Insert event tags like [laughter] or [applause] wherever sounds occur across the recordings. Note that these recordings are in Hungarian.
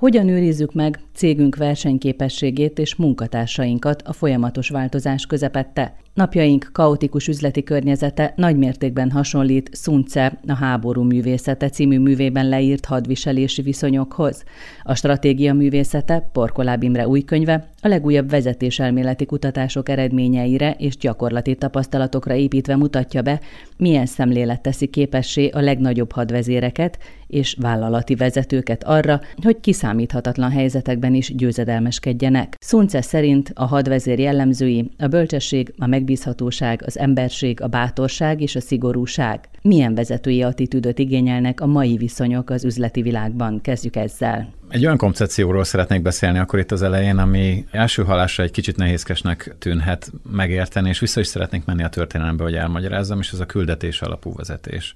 Hogyan őrizzük meg cégünk versenyképességét és munkatársainkat a folyamatos változás közepette? Napjaink kaotikus üzleti környezete nagymértékben hasonlít Sunce a háború művészete című művében leírt hadviselési viszonyokhoz. A stratégia művészete, Porkoláb Imre új könyve, a legújabb vezetéselméleti kutatások eredményeire és gyakorlati tapasztalatokra építve mutatja be, milyen szemlélet teszi képessé a legnagyobb hadvezéreket és vállalati vezetőket arra, hogy kiszámíthatatlan helyzetekben is győzedelmeskedjenek. Sunce szerint a hadvezér jellemzői a bölcsesség, a megbízhatóság, az emberség, a bátorság és a szigorúság. Milyen vezetői attitűdöt igényelnek a mai viszonyok az üzleti világban? Kezdjük ezzel. Egy olyan koncepcióról szeretnék beszélni akkor itt az elején, ami első halásra egy kicsit nehézkesnek tűnhet megérteni, és vissza is szeretnék menni a történelembe, hogy elmagyarázzam, és ez a küldetés alapú vezetés.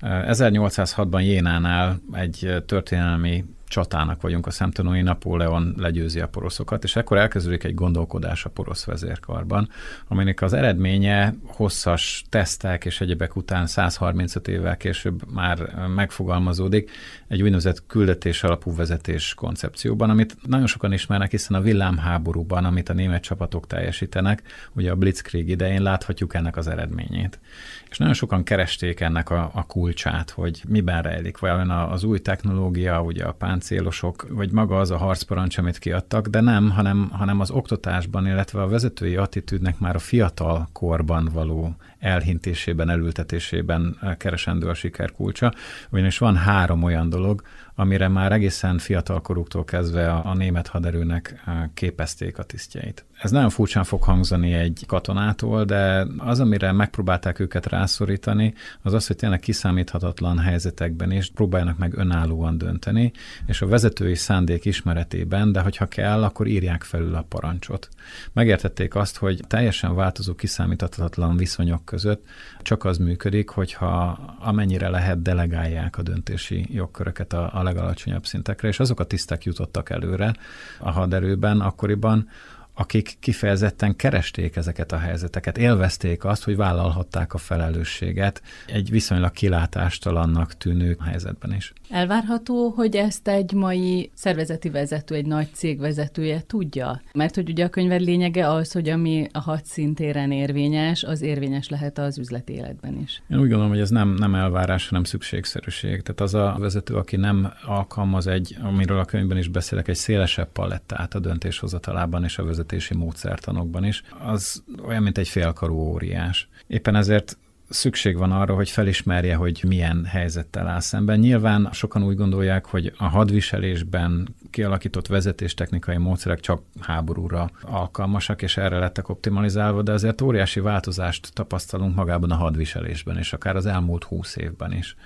1806-ban Jénánál egy történelmi csatának vagyunk a szemtanúi, Napóleon legyőzi a poroszokat, és ekkor elkezdődik egy gondolkodás a porosz vezérkarban, aminek az eredménye hosszas tesztek és egyebek után 135 évvel később már megfogalmazódik egy úgynevezett küldetés alapú vezetés koncepcióban, amit nagyon sokan ismernek, hiszen a villámháborúban, amit a német csapatok teljesítenek, ugye a Blitzkrieg idején láthatjuk ennek az eredményét. És nagyon sokan keresték ennek a, a kulcsát, hogy miben rejlik, vajon az új technológia, ugye a páncélosok, vagy maga az a harcparancs, amit kiadtak, de nem, hanem, hanem az oktatásban, illetve a vezetői attitűdnek már a fiatal korban való elhintésében, elültetésében keresendő a siker kulcsa, ugyanis van három olyan dolog, amire már egészen fiatalkoruktól kezdve a, a német haderőnek képezték a tisztjeit. Ez nagyon furcsán fog hangzani egy katonától, de az, amire megpróbálták őket rászorítani, az az, hogy tényleg kiszámíthatatlan helyzetekben is próbáljanak meg önállóan dönteni, és a vezetői szándék ismeretében, de hogyha kell, akkor írják felül a parancsot. Megértették azt, hogy teljesen változó, kiszámíthatatlan viszonyok között csak az működik, hogyha amennyire lehet delegálják a döntési jogköröket a, a legalacsonyabb szintekre, és azok a tisztek jutottak előre a haderőben akkoriban, akik kifejezetten keresték ezeket a helyzeteket, élvezték azt, hogy vállalhatták a felelősséget egy viszonylag kilátástalannak tűnő helyzetben is. Elvárható, hogy ezt egy mai szervezeti vezető, egy nagy cég vezetője tudja? Mert hogy ugye a könyved lényege az, hogy ami a hat szintéren érvényes, az érvényes lehet az üzleti életben is. Én úgy gondolom, hogy ez nem, nem elvárás, hanem szükségszerűség. Tehát az a vezető, aki nem alkalmaz egy, amiről a könyvben is beszélek, egy szélesebb palettát a döntéshozatalában és a vezetési módszertanokban is, az olyan, mint egy félkarú óriás. Éppen ezért szükség van arra, hogy felismerje, hogy milyen helyzettel áll szemben. Nyilván sokan úgy gondolják, hogy a hadviselésben kialakított vezetéstechnikai módszerek csak háborúra alkalmasak, és erre lettek optimalizálva, de azért óriási változást tapasztalunk magában a hadviselésben, és akár az elmúlt húsz évben is.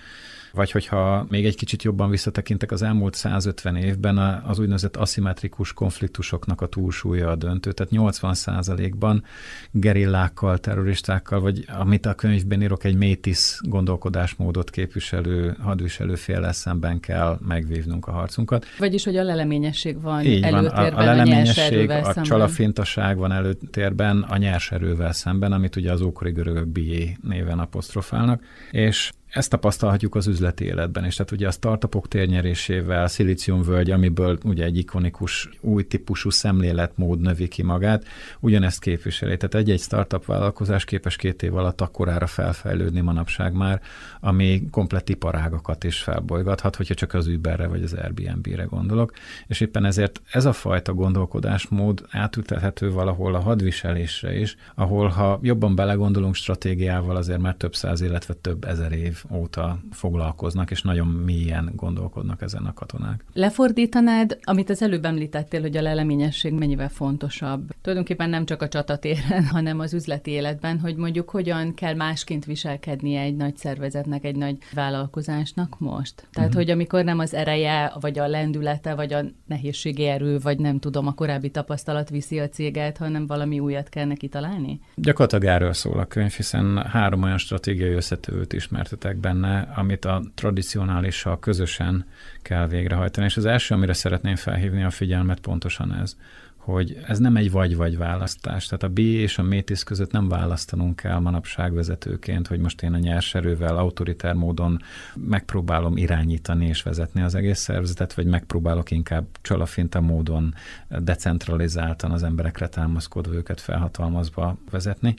Vagy hogyha még egy kicsit jobban visszatekintek, az elmúlt 150 évben az úgynevezett aszimmetrikus konfliktusoknak a túlsúlya a döntő, tehát 80%-ban gerillákkal, terroristákkal, vagy amit a könyvben írok, egy métis gondolkodásmódot képviselő hadviselő fél szemben kell megvívnunk a harcunkat. Vagyis, hogy a leleményesség van Így előtérben, van, a, a leleményesség, a, a csalafintaság van előtérben a nyers erővel szemben, amit ugye az ókori görögök bié néven apostrofálnak, és ezt tapasztalhatjuk az üzleti életben is. Tehát ugye a startupok térnyerésével, szilíciumvölgy, amiből ugye egy ikonikus új típusú szemléletmód növi ki magát, ugyanezt képviseli. Tehát egy-egy startup vállalkozás képes két év alatt akkorára felfejlődni manapság már, ami komplett iparágakat is felbolygathat, hogyha csak az Uberre vagy az Airbnb-re gondolok. És éppen ezért ez a fajta gondolkodásmód átültethető valahol a hadviselésre is, ahol ha jobban belegondolunk stratégiával, azért már több száz, illetve több ezer év óta foglalkoznak, és nagyon mélyen gondolkodnak ezen a katonák. Lefordítanád, amit az előbb említettél, hogy a leleményesség mennyivel fontosabb. Tulajdonképpen nem csak a csatatéren, [laughs] hanem az üzleti életben, hogy mondjuk hogyan kell másként viselkednie egy nagy szervezetnek, egy nagy vállalkozásnak most. Tehát, uh-huh. hogy amikor nem az ereje, vagy a lendülete, vagy a nehézségi erő, vagy nem tudom, a korábbi tapasztalat viszi a céget, hanem valami újat kell neki találni? Gyakorlatilag erről szól a könyv, hiszen három olyan stratégiai összetevőt ismertetek részletek benne, amit a tradicionálissal közösen kell végrehajtani. És az első, amire szeretném felhívni a figyelmet, pontosan ez, hogy ez nem egy vagy-vagy választás. Tehát a B és a métis között nem választanunk kell manapság vezetőként, hogy most én a nyers erővel, autoritár módon megpróbálom irányítani és vezetni az egész szervezetet, vagy megpróbálok inkább csalafinta módon decentralizáltan az emberekre támaszkodva őket felhatalmazva vezetni,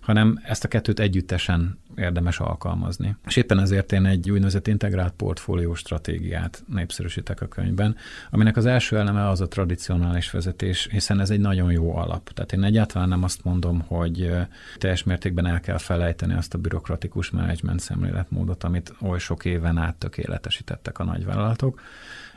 hanem ezt a kettőt együttesen érdemes alkalmazni. És éppen ezért én egy úgynevezett integrált portfólió stratégiát népszerűsítek a könyvben, aminek az első eleme az a tradicionális vezetés, hiszen ez egy nagyon jó alap. Tehát én egyáltalán nem azt mondom, hogy teljes mértékben el kell felejteni azt a bürokratikus menedzsment szemléletmódot, amit oly sok éven át tökéletesítettek a nagyvállalatok,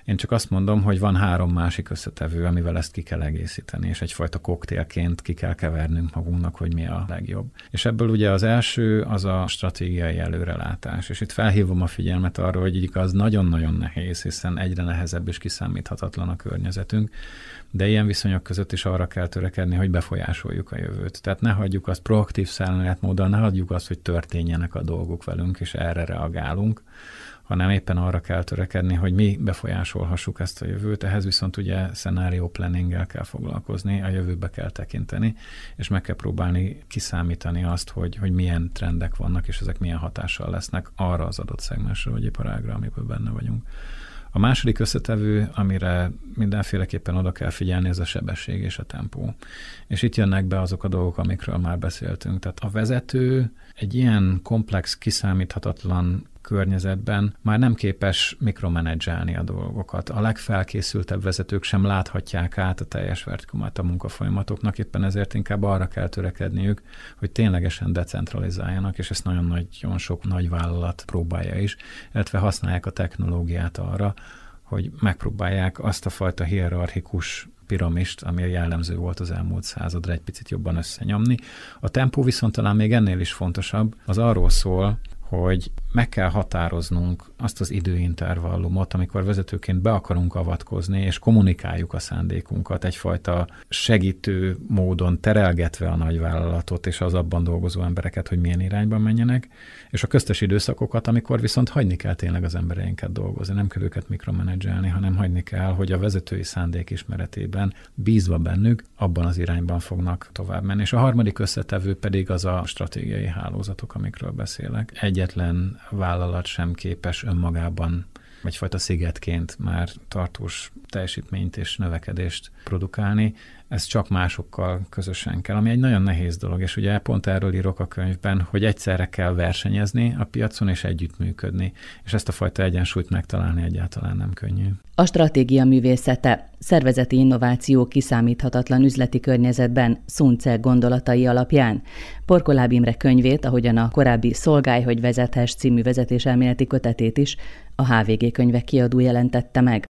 én csak azt mondom, hogy van három másik összetevő, amivel ezt ki kell egészíteni, és egyfajta koktélként ki kell kevernünk magunknak, hogy mi a legjobb. És ebből ugye az első az a stratégiai előrelátás. És itt felhívom a figyelmet arra, hogy igaz nagyon-nagyon nehéz, hiszen egyre nehezebb és kiszámíthatatlan a környezetünk, de ilyen viszonyok között is arra kell törekedni, hogy befolyásoljuk a jövőt. Tehát ne hagyjuk azt proaktív szemléletmódon, ne hagyjuk azt, hogy történjenek a dolgok velünk, és erre reagálunk, hanem éppen arra kell törekedni, hogy mi befolyásolhassuk ezt a jövőt. Ehhez viszont ugye szenárió planninggel kell foglalkozni, a jövőbe kell tekinteni, és meg kell próbálni kiszámítani azt, hogy, hogy milyen trendek vannak, és ezek milyen hatással lesznek arra az adott szegmensre vagy iparágra, amiből benne vagyunk. A második összetevő, amire mindenféleképpen oda kell figyelni, ez a sebesség és a tempó. És itt jönnek be azok a dolgok, amikről már beszéltünk. Tehát a vezető egy ilyen komplex, kiszámíthatatlan környezetben már nem képes mikromenedzselni a dolgokat. A legfelkészültebb vezetők sem láthatják át a teljes vertikumát a munkafolyamatoknak, éppen ezért inkább arra kell törekedniük, hogy ténylegesen decentralizáljanak, és ezt nagyon-nagyon sok nagy vállalat próbálja is, illetve használják a technológiát arra, hogy megpróbálják azt a fajta hierarchikus piramist, ami a jellemző volt az elmúlt századra, egy picit jobban összenyomni. A tempó viszont talán még ennél is fontosabb, az arról szól, hogy meg kell határoznunk azt az időintervallumot, amikor vezetőként be akarunk avatkozni, és kommunikáljuk a szándékunkat egyfajta segítő módon terelgetve a nagyvállalatot és az abban dolgozó embereket, hogy milyen irányba menjenek, és a köztes időszakokat, amikor viszont hagyni kell tényleg az embereinket dolgozni, nem kell őket mikromenedzselni, hanem hagyni kell, hogy a vezetői szándék ismeretében bízva bennük, abban az irányban fognak tovább menni. És a harmadik összetevő pedig az a stratégiai hálózatok, amikről beszélek. Egyetlen vállalat sem képes önmagában egyfajta szigetként már tartós teljesítményt és növekedést produkálni, ez csak másokkal közösen kell, ami egy nagyon nehéz dolog, és ugye pont erről írok a könyvben, hogy egyszerre kell versenyezni a piacon és együttműködni, és ezt a fajta egyensúlyt megtalálni egyáltalán nem könnyű. A stratégia művészete, szervezeti innováció kiszámíthatatlan üzleti környezetben Szunce gondolatai alapján. Porkoláb Imre könyvét, ahogyan a korábbi Szolgálj, hogy vezethess című vezetéselméleti kötetét is a HVG könyvek kiadó jelentette meg.